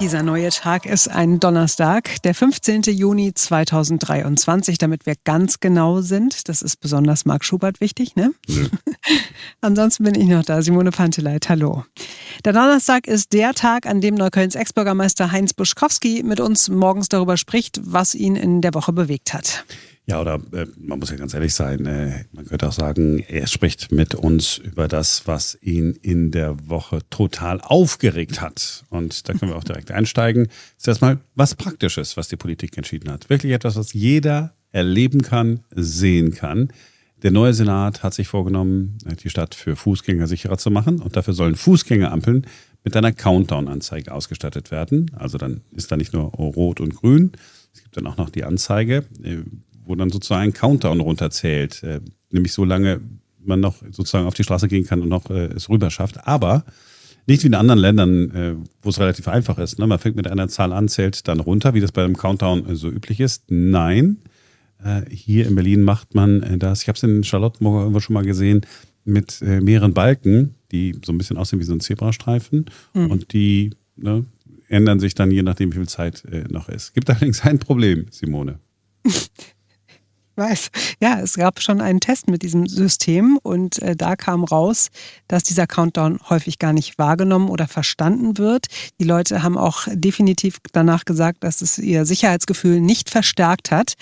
Dieser neue Tag ist ein Donnerstag, der 15. Juni 2023, damit wir ganz genau sind. Das ist besonders Marc Schubert wichtig, ne? Ja. Ansonsten bin ich noch da, Simone Panteleit, hallo. Der Donnerstag ist der Tag, an dem Neuköllns Ex-Bürgermeister Heinz Buschkowski mit uns morgens darüber spricht, was ihn in der Woche bewegt hat. Ja, oder äh, man muss ja ganz ehrlich sein, äh, man könnte auch sagen, er spricht mit uns über das, was ihn in der Woche total aufgeregt hat. Und da können wir auch direkt einsteigen. Zuerst mal was Praktisches, was die Politik entschieden hat. Wirklich etwas, was jeder erleben kann, sehen kann. Der neue Senat hat sich vorgenommen, die Stadt für Fußgänger sicherer zu machen. Und dafür sollen Fußgängerampeln mit einer Countdown-Anzeige ausgestattet werden. Also dann ist da nicht nur rot und grün, es gibt dann auch noch die Anzeige, äh, wo dann sozusagen ein Countdown runterzählt, äh, nämlich so lange man noch sozusagen auf die Straße gehen kann und noch äh, es rüber schafft. Aber nicht wie in anderen Ländern, äh, wo es relativ einfach ist. Ne? Man fängt mit einer Zahl an, zählt dann runter, wie das bei einem Countdown äh, so üblich ist. Nein, äh, hier in Berlin macht man äh, das. Ich habe es in Charlottenburg irgendwo schon mal gesehen mit mehreren Balken, die so ein bisschen aussehen wie so ein Zebrastreifen mhm. und die ne, ändern sich dann je nachdem, wie viel Zeit äh, noch ist. Gibt allerdings ein Problem, Simone. weiß. Ja, es gab schon einen Test mit diesem System und äh, da kam raus, dass dieser Countdown häufig gar nicht wahrgenommen oder verstanden wird. Die Leute haben auch definitiv danach gesagt, dass es ihr Sicherheitsgefühl nicht verstärkt hat.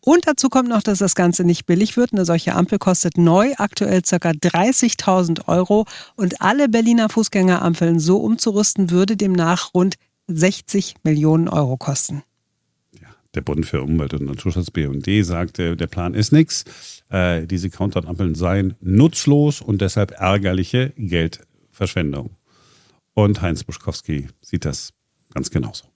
Und dazu kommt noch, dass das Ganze nicht billig wird. Eine solche Ampel kostet neu aktuell ca. 30.000 Euro und alle Berliner Fußgängerampeln so umzurüsten würde demnach rund 60 Millionen Euro kosten der Bund für Umwelt und Naturschutz BUND sagte, der Plan ist nichts. Äh, diese Countdown-Ampeln seien nutzlos und deshalb ärgerliche Geldverschwendung. Und Heinz Buschkowski sieht das ganz genauso.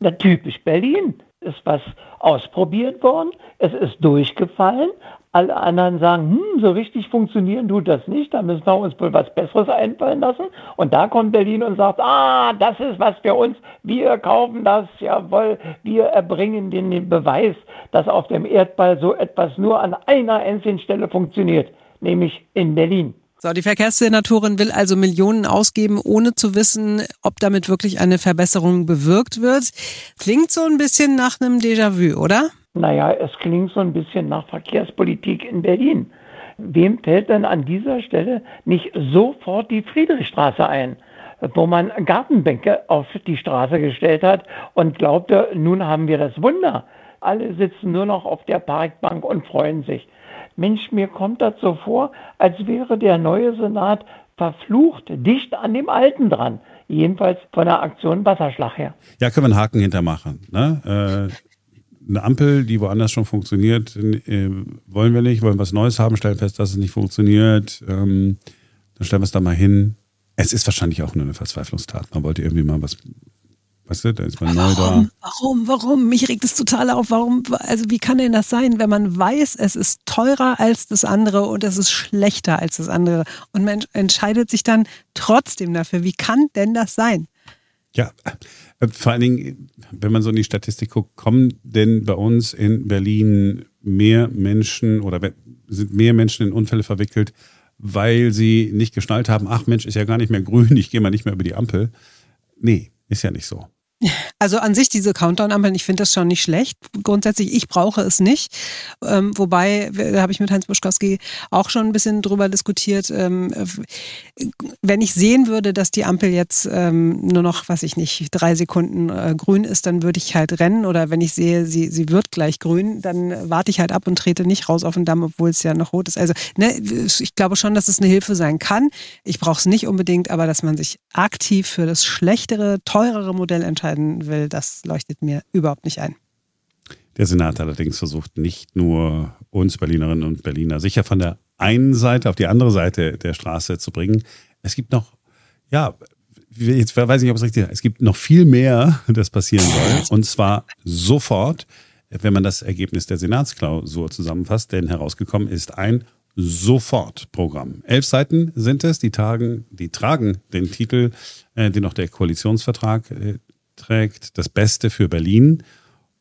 Na, typisch Berlin. Ist was ausprobiert worden, es ist durchgefallen, alle anderen sagen, hm, so richtig funktionieren tut das nicht, da müssen wir uns wohl was Besseres einfallen lassen. Und da kommt Berlin und sagt, ah, das ist was für uns, wir kaufen das, jawohl, wir erbringen den, den Beweis, dass auf dem Erdball so etwas nur an einer einzigen Stelle funktioniert, nämlich in Berlin. So, die Verkehrssenatorin will also Millionen ausgeben, ohne zu wissen, ob damit wirklich eine Verbesserung bewirkt wird. Klingt so ein bisschen nach einem Déjà-vu, oder? Naja, es klingt so ein bisschen nach Verkehrspolitik in Berlin. Wem fällt denn an dieser Stelle nicht sofort die Friedrichstraße ein, wo man Gartenbänke auf die Straße gestellt hat und glaubte, nun haben wir das Wunder. Alle sitzen nur noch auf der Parkbank und freuen sich. Mensch, mir kommt das so vor, als wäre der neue Senat verflucht dicht an dem alten dran. Jedenfalls von der Aktion Wasserschlag her. Ja, können wir einen Haken hintermachen. Ne? Äh, eine Ampel, die woanders schon funktioniert, äh, wollen wir nicht, wollen was Neues haben, stellen fest, dass es nicht funktioniert, ähm, dann stellen wir es da mal hin. Es ist wahrscheinlich auch nur eine Verzweiflungstat. Man wollte irgendwie mal was, weißt du, da ist man warum, neu da. Warum, warum? Mich regt es total auf. Warum, also wie kann denn das sein, wenn man weiß, es ist teurer als das andere und es ist schlechter als das andere und man entscheidet sich dann trotzdem dafür. Wie kann denn das sein? Ja, vor allen Dingen, wenn man so in die Statistik guckt, kommen denn bei uns in Berlin mehr Menschen oder sind mehr Menschen in Unfälle verwickelt, weil sie nicht geschnallt haben, ach Mensch, ist ja gar nicht mehr grün, ich gehe mal nicht mehr über die Ampel. Nee, ist ja nicht so. Also an sich diese Countdown-Ampeln, ich finde das schon nicht schlecht. Grundsätzlich, ich brauche es nicht. Ähm, wobei, da habe ich mit Heinz Buschkowski auch schon ein bisschen drüber diskutiert. Ähm, wenn ich sehen würde, dass die Ampel jetzt ähm, nur noch, weiß ich nicht, drei Sekunden äh, grün ist, dann würde ich halt rennen. Oder wenn ich sehe, sie, sie wird gleich grün, dann warte ich halt ab und trete nicht raus auf den Damm, obwohl es ja noch rot ist. Also ne, ich glaube schon, dass es eine Hilfe sein kann. Ich brauche es nicht unbedingt, aber dass man sich aktiv für das schlechtere, teurere Modell entscheidet, entscheiden will, das leuchtet mir überhaupt nicht ein. Der Senat allerdings versucht nicht nur uns Berlinerinnen und Berliner sicher von der einen Seite auf die andere Seite der Straße zu bringen. Es gibt noch, ja, jetzt weiß ich nicht, ob es richtig ist, es gibt noch viel mehr, das passieren soll. Und zwar sofort, wenn man das Ergebnis der Senatsklausur zusammenfasst, denn herausgekommen ist ein Sofortprogramm. Elf Seiten sind es, die, tagen, die tragen den Titel, äh, den auch der Koalitionsvertrag äh, trägt, das Beste für Berlin.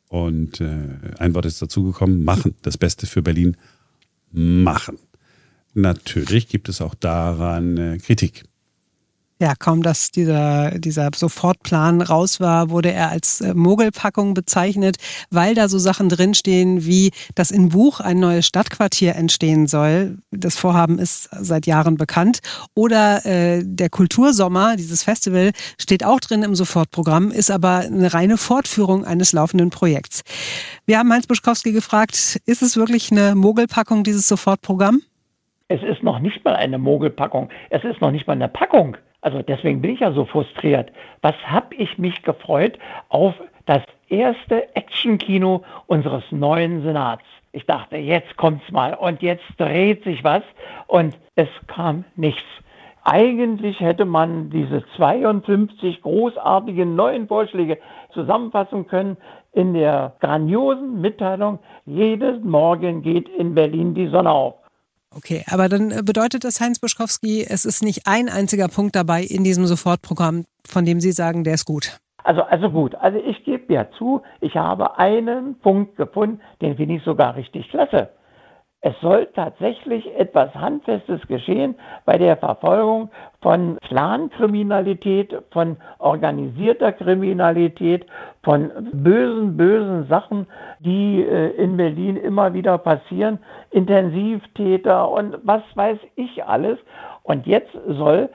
Und äh, ein Wort ist dazugekommen, machen. Das Beste für Berlin machen. Natürlich gibt es auch daran äh, Kritik. Ja, kaum dass dieser, dieser Sofortplan raus war, wurde er als äh, Mogelpackung bezeichnet, weil da so Sachen drinstehen, wie dass in Buch ein neues Stadtquartier entstehen soll. Das Vorhaben ist seit Jahren bekannt. Oder äh, der Kultursommer, dieses Festival, steht auch drin im Sofortprogramm, ist aber eine reine Fortführung eines laufenden Projekts. Wir haben Heinz Buschkowski gefragt, ist es wirklich eine Mogelpackung, dieses Sofortprogramm? Es ist noch nicht mal eine Mogelpackung. Es ist noch nicht mal eine Packung. Also deswegen bin ich ja so frustriert. Was habe ich mich gefreut auf das erste Actionkino unseres neuen Senats. Ich dachte, jetzt kommt's mal und jetzt dreht sich was und es kam nichts. Eigentlich hätte man diese 52 großartigen neuen Vorschläge zusammenfassen können in der grandiosen Mitteilung, jeden Morgen geht in Berlin die Sonne auf. Okay, aber dann äh, bedeutet das, Heinz Buschkowski, es ist nicht ein einziger Punkt dabei in diesem Sofortprogramm, von dem Sie sagen, der ist gut. Also, also gut, also ich gebe ja zu, ich habe einen Punkt gefunden, den finde ich sogar richtig klasse. Es soll tatsächlich etwas Handfestes geschehen bei der Verfolgung von Clankriminalität, von organisierter Kriminalität, von bösen, bösen Sachen, die äh, in Berlin immer wieder passieren, Intensivtäter und was weiß ich alles. Und jetzt soll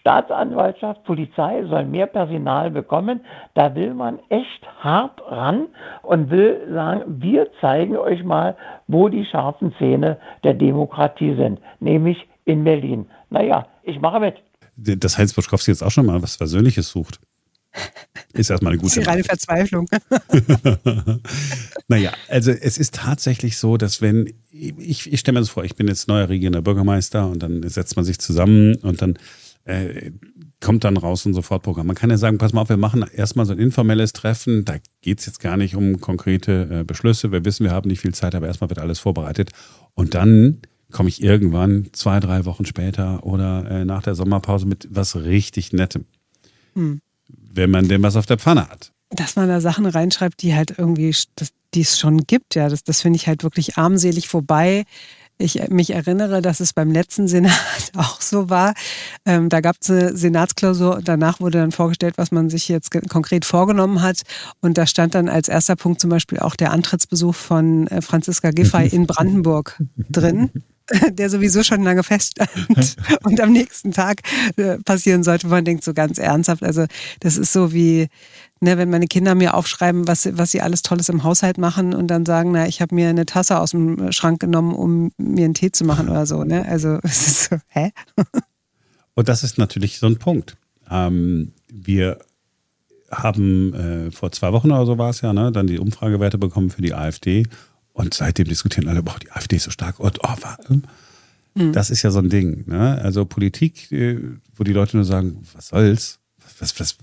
Staatsanwaltschaft, Polizei soll mehr Personal bekommen. Da will man echt hart ran und will sagen, wir zeigen euch mal, wo die scharfen Zähne der Demokratie sind, nämlich in Berlin. Naja, ich mache mit. Dass Heinz Boschkowski jetzt auch schon mal was Versöhnliches sucht. Ist erstmal eine gute Das ist die reine Verzweiflung. naja, also es ist tatsächlich so, dass wenn, ich, ich stelle mir das vor, ich bin jetzt neuer regierender Bürgermeister und dann setzt man sich zusammen und dann äh, kommt dann raus ein Sofortprogramm. Man kann ja sagen, pass mal auf, wir machen erstmal so ein informelles Treffen. Da geht es jetzt gar nicht um konkrete äh, Beschlüsse. Wir wissen, wir haben nicht viel Zeit, aber erstmal wird alles vorbereitet. Und dann komme ich irgendwann zwei, drei Wochen später oder äh, nach der Sommerpause mit was richtig Nettem. Hm. Wenn man denn was auf der Pfanne hat. Dass man da Sachen reinschreibt, die halt irgendwie, die es schon gibt, ja, das, das finde ich halt wirklich armselig vorbei ich mich erinnere, dass es beim letzten Senat auch so war. Ähm, da gab es eine Senatsklausur und danach wurde dann vorgestellt, was man sich jetzt konkret vorgenommen hat. Und da stand dann als erster Punkt zum Beispiel auch der Antrittsbesuch von äh, Franziska Giffey in Brandenburg drin der sowieso schon lange feststand und am nächsten Tag äh, passieren sollte. Man denkt so ganz ernsthaft. Also das ist so wie, ne, wenn meine Kinder mir aufschreiben, was, was sie alles Tolles im Haushalt machen und dann sagen, na, ich habe mir eine Tasse aus dem Schrank genommen, um mir einen Tee zu machen oder so. Ne? Also es ist so, hä? Und das ist natürlich so ein Punkt. Ähm, wir haben äh, vor zwei Wochen oder so war es ja, ne, dann die Umfragewerte bekommen für die AfD. Und seitdem diskutieren alle, boah, die AfD ist so stark. Und oh, warum? Mhm. Das ist ja so ein Ding. Ne? Also Politik, äh, wo die Leute nur sagen, was soll's? Was, was,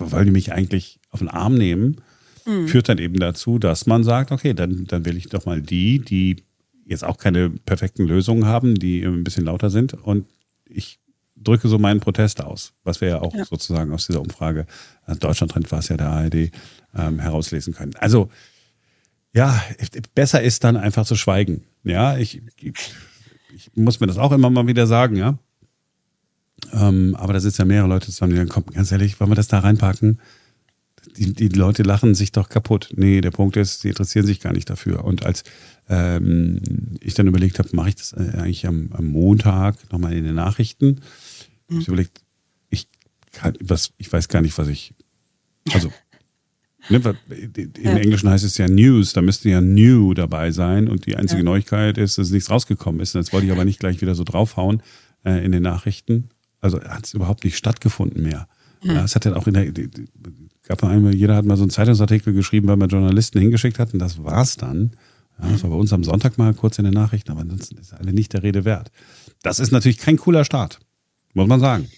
wollen die mich eigentlich auf den Arm nehmen, mhm. führt dann eben dazu, dass man sagt, okay, dann, dann will ich doch mal die, die jetzt auch keine perfekten Lösungen haben, die ein bisschen lauter sind und ich drücke so meinen Protest aus, was wir ja auch ja. sozusagen aus dieser Umfrage, also Deutschland war es ja der ARD, ähm, herauslesen können. Also ja, besser ist dann einfach zu schweigen. Ja, ich, ich, ich muss mir das auch immer mal wieder sagen, ja. Ähm, aber da sitzen ja mehrere Leute zusammen, die dann kommen, ganz ehrlich, wollen wir das da reinpacken? Die, die Leute lachen sich doch kaputt. Nee, der Punkt ist, die interessieren sich gar nicht dafür. Und als ähm, ich dann überlegt habe, mache ich das äh, eigentlich am, am Montag nochmal in den Nachrichten, mhm. habe ich überlegt, ich, kann, was, ich weiß gar nicht, was ich. Also, ne, im ja. Englischen heißt es ja News, da müsste ja New dabei sein und die einzige ja. Neuigkeit ist, dass nichts rausgekommen ist. Jetzt wollte ich aber nicht gleich wieder so draufhauen äh, in den Nachrichten. Also hat es überhaupt nicht stattgefunden mehr. Mhm. Ja, es hat ja auch in der, gab mal einmal, jeder hat mal so einen Zeitungsartikel geschrieben, weil man Journalisten hingeschickt hat und das war's dann. Ja, das war bei uns am Sonntag mal kurz in den Nachrichten, aber ansonsten ist alle nicht der Rede wert. Das ist natürlich kein cooler Start, muss man sagen.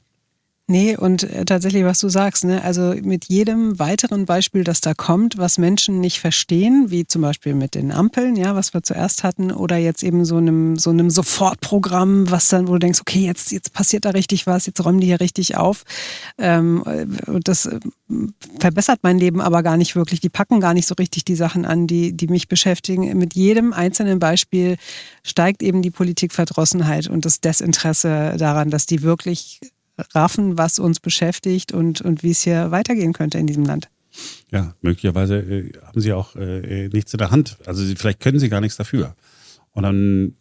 Nee, und äh, tatsächlich, was du sagst, ne? also mit jedem weiteren Beispiel, das da kommt, was Menschen nicht verstehen, wie zum Beispiel mit den Ampeln, ja, was wir zuerst hatten, oder jetzt eben so einem, so einem Sofortprogramm, was dann, wo du denkst, okay, jetzt, jetzt passiert da richtig was, jetzt räumen die hier richtig auf. Ähm, das äh, verbessert mein Leben aber gar nicht wirklich. Die packen gar nicht so richtig die Sachen an, die, die mich beschäftigen. Mit jedem einzelnen Beispiel steigt eben die Politikverdrossenheit und das Desinteresse daran, dass die wirklich raffen, was uns beschäftigt und, und wie es hier weitergehen könnte in diesem Land. Ja, möglicherweise äh, haben sie auch äh, nichts in der Hand. Also sie, vielleicht können sie gar nichts dafür. Und dann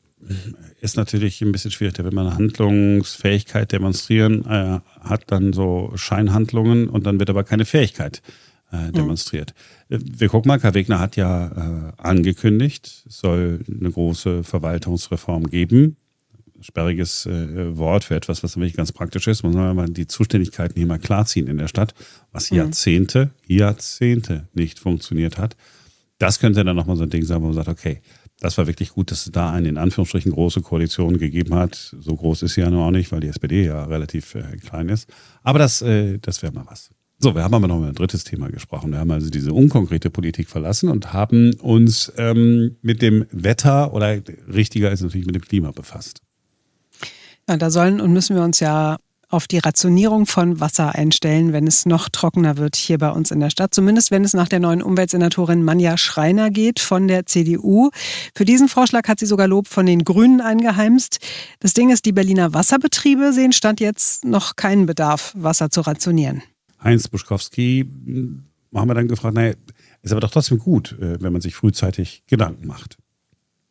ist natürlich ein bisschen schwierig, wenn man eine Handlungsfähigkeit demonstrieren äh, hat, dann so Scheinhandlungen und dann wird aber keine Fähigkeit äh, mhm. demonstriert. Mhm. Wir gucken mal, Karl Wegner hat ja äh, angekündigt, es soll eine große Verwaltungsreform geben. Sperriges äh, Wort für etwas, was nämlich ganz praktisch ist. Man soll mal die Zuständigkeiten hier mal klarziehen in der Stadt, was mhm. Jahrzehnte, Jahrzehnte nicht funktioniert hat. Das könnte dann nochmal so ein Ding sein, wo man sagt, okay, das war wirklich gut, dass es da eine in Anführungsstrichen große Koalition gegeben hat. So groß ist sie ja nur auch nicht, weil die SPD ja relativ äh, klein ist. Aber das, äh, das wäre mal was. So, wir haben aber noch ein drittes Thema gesprochen. Wir haben also diese unkonkrete Politik verlassen und haben uns ähm, mit dem Wetter oder richtiger ist natürlich mit dem Klima befasst. Da sollen und müssen wir uns ja auf die Rationierung von Wasser einstellen, wenn es noch trockener wird hier bei uns in der Stadt. Zumindest wenn es nach der neuen Umweltsenatorin Manja Schreiner geht von der CDU. Für diesen Vorschlag hat sie sogar Lob von den Grünen eingeheimst. Das Ding ist, die Berliner Wasserbetriebe sehen Stand jetzt noch keinen Bedarf, Wasser zu rationieren. Heinz Buschkowski, hm, haben wir dann gefragt, naja, ist aber doch trotzdem gut, äh, wenn man sich frühzeitig Gedanken macht.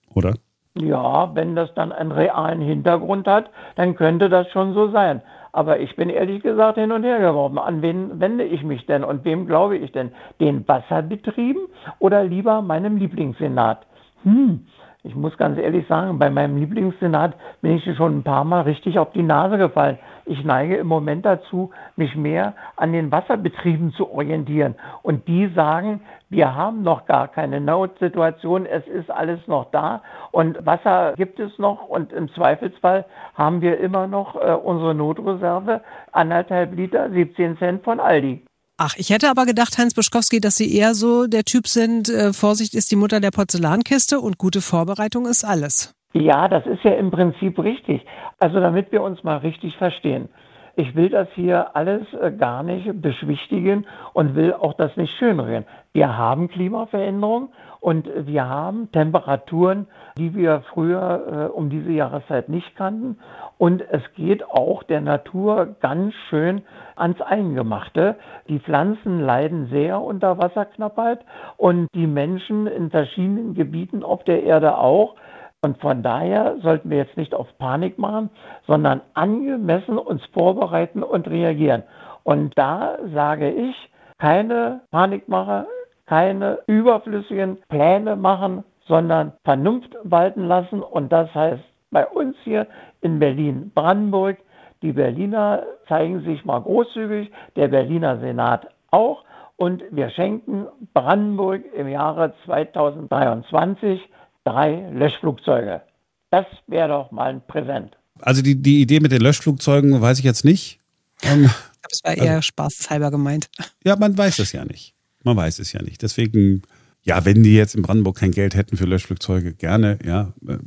Oder? Ja, wenn das dann einen realen Hintergrund hat, dann könnte das schon so sein. Aber ich bin ehrlich gesagt hin und her geworfen. An wen wende ich mich denn und wem glaube ich denn? Den Wasserbetrieben oder lieber meinem Lieblingssenat? Hm, ich muss ganz ehrlich sagen, bei meinem Lieblingssenat bin ich schon ein paar Mal richtig auf die Nase gefallen. Ich neige im Moment dazu, mich mehr an den Wasserbetrieben zu orientieren. Und die sagen, wir haben noch gar keine Notsituation, es ist alles noch da und Wasser gibt es noch und im Zweifelsfall haben wir immer noch äh, unsere Notreserve, anderthalb Liter, 17 Cent von Aldi. Ach, ich hätte aber gedacht, Heinz Buschkowski, dass Sie eher so der Typ sind, äh, Vorsicht ist die Mutter der Porzellankiste und gute Vorbereitung ist alles. Ja, das ist ja im Prinzip richtig. Also damit wir uns mal richtig verstehen. Ich will das hier alles äh, gar nicht beschwichtigen und will auch das nicht schönreden. Wir haben Klimaveränderung und wir haben Temperaturen, die wir früher äh, um diese Jahreszeit nicht kannten. Und es geht auch der Natur ganz schön ans Eingemachte. Die Pflanzen leiden sehr unter Wasserknappheit und die Menschen in verschiedenen Gebieten auf der Erde auch. Und von daher sollten wir jetzt nicht auf Panik machen, sondern angemessen uns vorbereiten und reagieren. Und da sage ich, keine Panikmache, keine überflüssigen Pläne machen, sondern Vernunft walten lassen. Und das heißt bei uns hier in Berlin-Brandenburg, die Berliner zeigen sich mal großzügig, der Berliner Senat auch. Und wir schenken Brandenburg im Jahre 2023 drei Löschflugzeuge. Das wäre doch mal ein Präsent. Also die, die Idee mit den Löschflugzeugen weiß ich jetzt nicht. Ähm, das war eher also, spaßeshalber gemeint. Ja, man weiß es ja nicht. Man weiß es ja nicht. Deswegen, ja, wenn die jetzt in Brandenburg kein Geld hätten für Löschflugzeuge, gerne, ja, äh,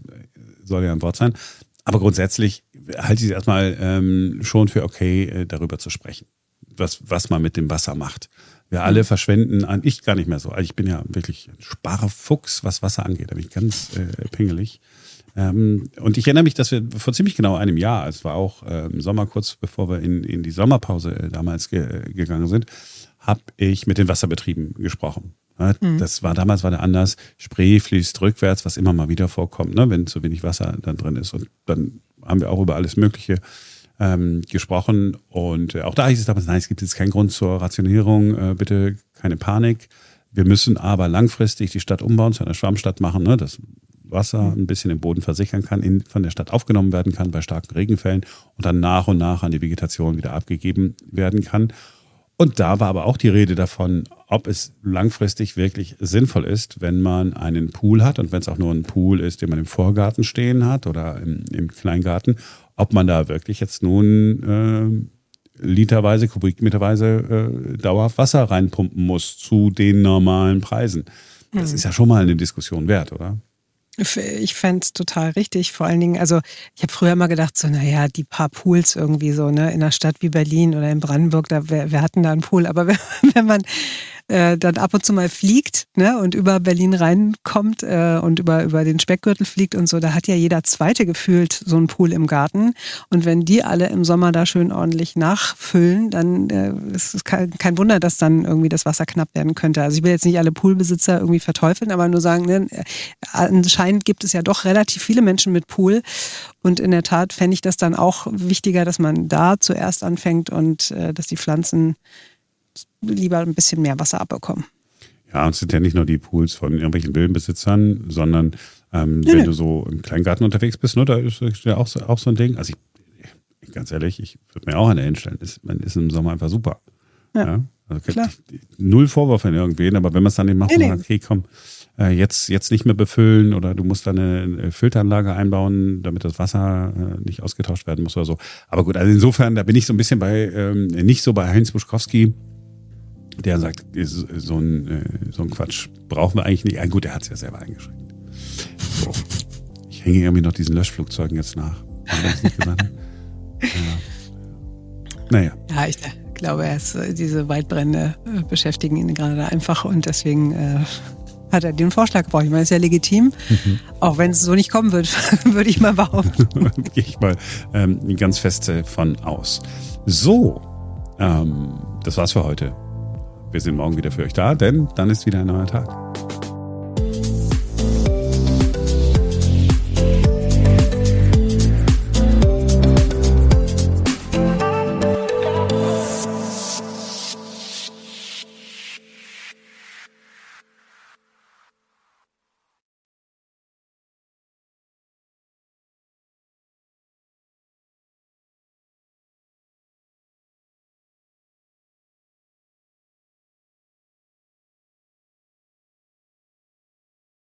soll ja ein Wort sein. Aber grundsätzlich halte ich es erstmal ähm, schon für okay, äh, darüber zu sprechen, was, was man mit dem Wasser macht. Wir alle mhm. verschwenden an, ich gar nicht mehr so. Also ich bin ja wirklich ein Sparfuchs, was Wasser angeht. Da bin ich ganz äh, pingelig. Ähm, und ich erinnere mich, dass wir vor ziemlich genau einem Jahr, es war auch äh, im Sommer, kurz bevor wir in, in die Sommerpause äh, damals ge gegangen sind, habe ich mit den Wasserbetrieben gesprochen. Mhm. Das war damals war der anders. Spree fließt rückwärts, was immer mal wieder vorkommt, ne, wenn zu wenig Wasser dann drin ist. Und dann haben wir auch über alles Mögliche ähm, gesprochen. Und äh, auch da hieß es damals, nein, es gibt jetzt keinen Grund zur Rationierung, äh, bitte keine Panik. Wir müssen aber langfristig die Stadt umbauen, zu einer Schwammstadt machen, ne, dass Wasser mhm. ein bisschen im Boden versichern kann, in, von der Stadt aufgenommen werden kann bei starken Regenfällen und dann nach und nach an die Vegetation wieder abgegeben werden kann. Und da war aber auch die Rede davon, ob es langfristig wirklich sinnvoll ist, wenn man einen Pool hat und wenn es auch nur ein Pool ist, den man im Vorgarten stehen hat oder im, im Kleingarten, ob man da wirklich jetzt nun äh, literweise, kubikmeterweise äh, dauerhaft Wasser reinpumpen muss zu den normalen Preisen. Das mhm. ist ja schon mal eine Diskussion wert, oder? Ich fände es total richtig. Vor allen Dingen, also ich habe früher mal gedacht, so, naja, die paar Pools irgendwie so, ne, in einer Stadt wie Berlin oder in Brandenburg, da wer, wer hatten da einen Pool? Aber wenn, wenn man äh, dann ab und zu mal fliegt ne, und über Berlin reinkommt äh, und über, über den Speckgürtel fliegt und so, da hat ja jeder Zweite gefühlt so einen Pool im Garten. Und wenn die alle im Sommer da schön ordentlich nachfüllen, dann äh, ist es kein, kein Wunder, dass dann irgendwie das Wasser knapp werden könnte. Also ich will jetzt nicht alle Poolbesitzer irgendwie verteufeln, aber nur sagen, ne, anscheinend gibt es ja doch relativ viele Menschen mit Pool. Und in der Tat fände ich das dann auch wichtiger, dass man da zuerst anfängt und äh, dass die Pflanzen lieber ein bisschen mehr Wasser abbekommen. Ja, und es sind ja nicht nur die Pools von irgendwelchen Villenbesitzern, sondern ähm, ja, wenn ja. du so im Kleingarten unterwegs bist, ne, da ist ja auch so, auch so ein Ding. Also ich, ganz ehrlich, ich würde mir auch eine hinstellen. Ist, man ist im Sommer einfach super. Ja, ja? Also klar. null Vorwurf an irgendwen, aber wenn man es dann nicht macht, nee, nee. okay, komm, äh, jetzt, jetzt nicht mehr befüllen oder du musst da eine Filteranlage einbauen, damit das Wasser äh, nicht ausgetauscht werden muss oder so. Aber gut, also insofern, da bin ich so ein bisschen bei, ähm, nicht so bei Heinz Buschkowski, der sagt, so ein, äh, so ein Quatsch brauchen wir eigentlich nicht. Ja, gut, er hat es ja selber eingeschränkt. So. Ich hänge irgendwie noch diesen Löschflugzeugen jetzt nach. Ja. Naja. Ja, ich glaube, er ist, diese Waldbrände beschäftigen ihn gerade einfach und deswegen äh, hat er den Vorschlag gebraucht. Ich meine, ist ja legitim. Mhm. Auch wenn es so nicht kommen wird, würde ich mal behaupten. Gehe ich mal ähm, ganz fest von aus. So, ähm, das war's für heute. Wir sind morgen wieder für euch da, denn dann ist wieder ein neuer Tag.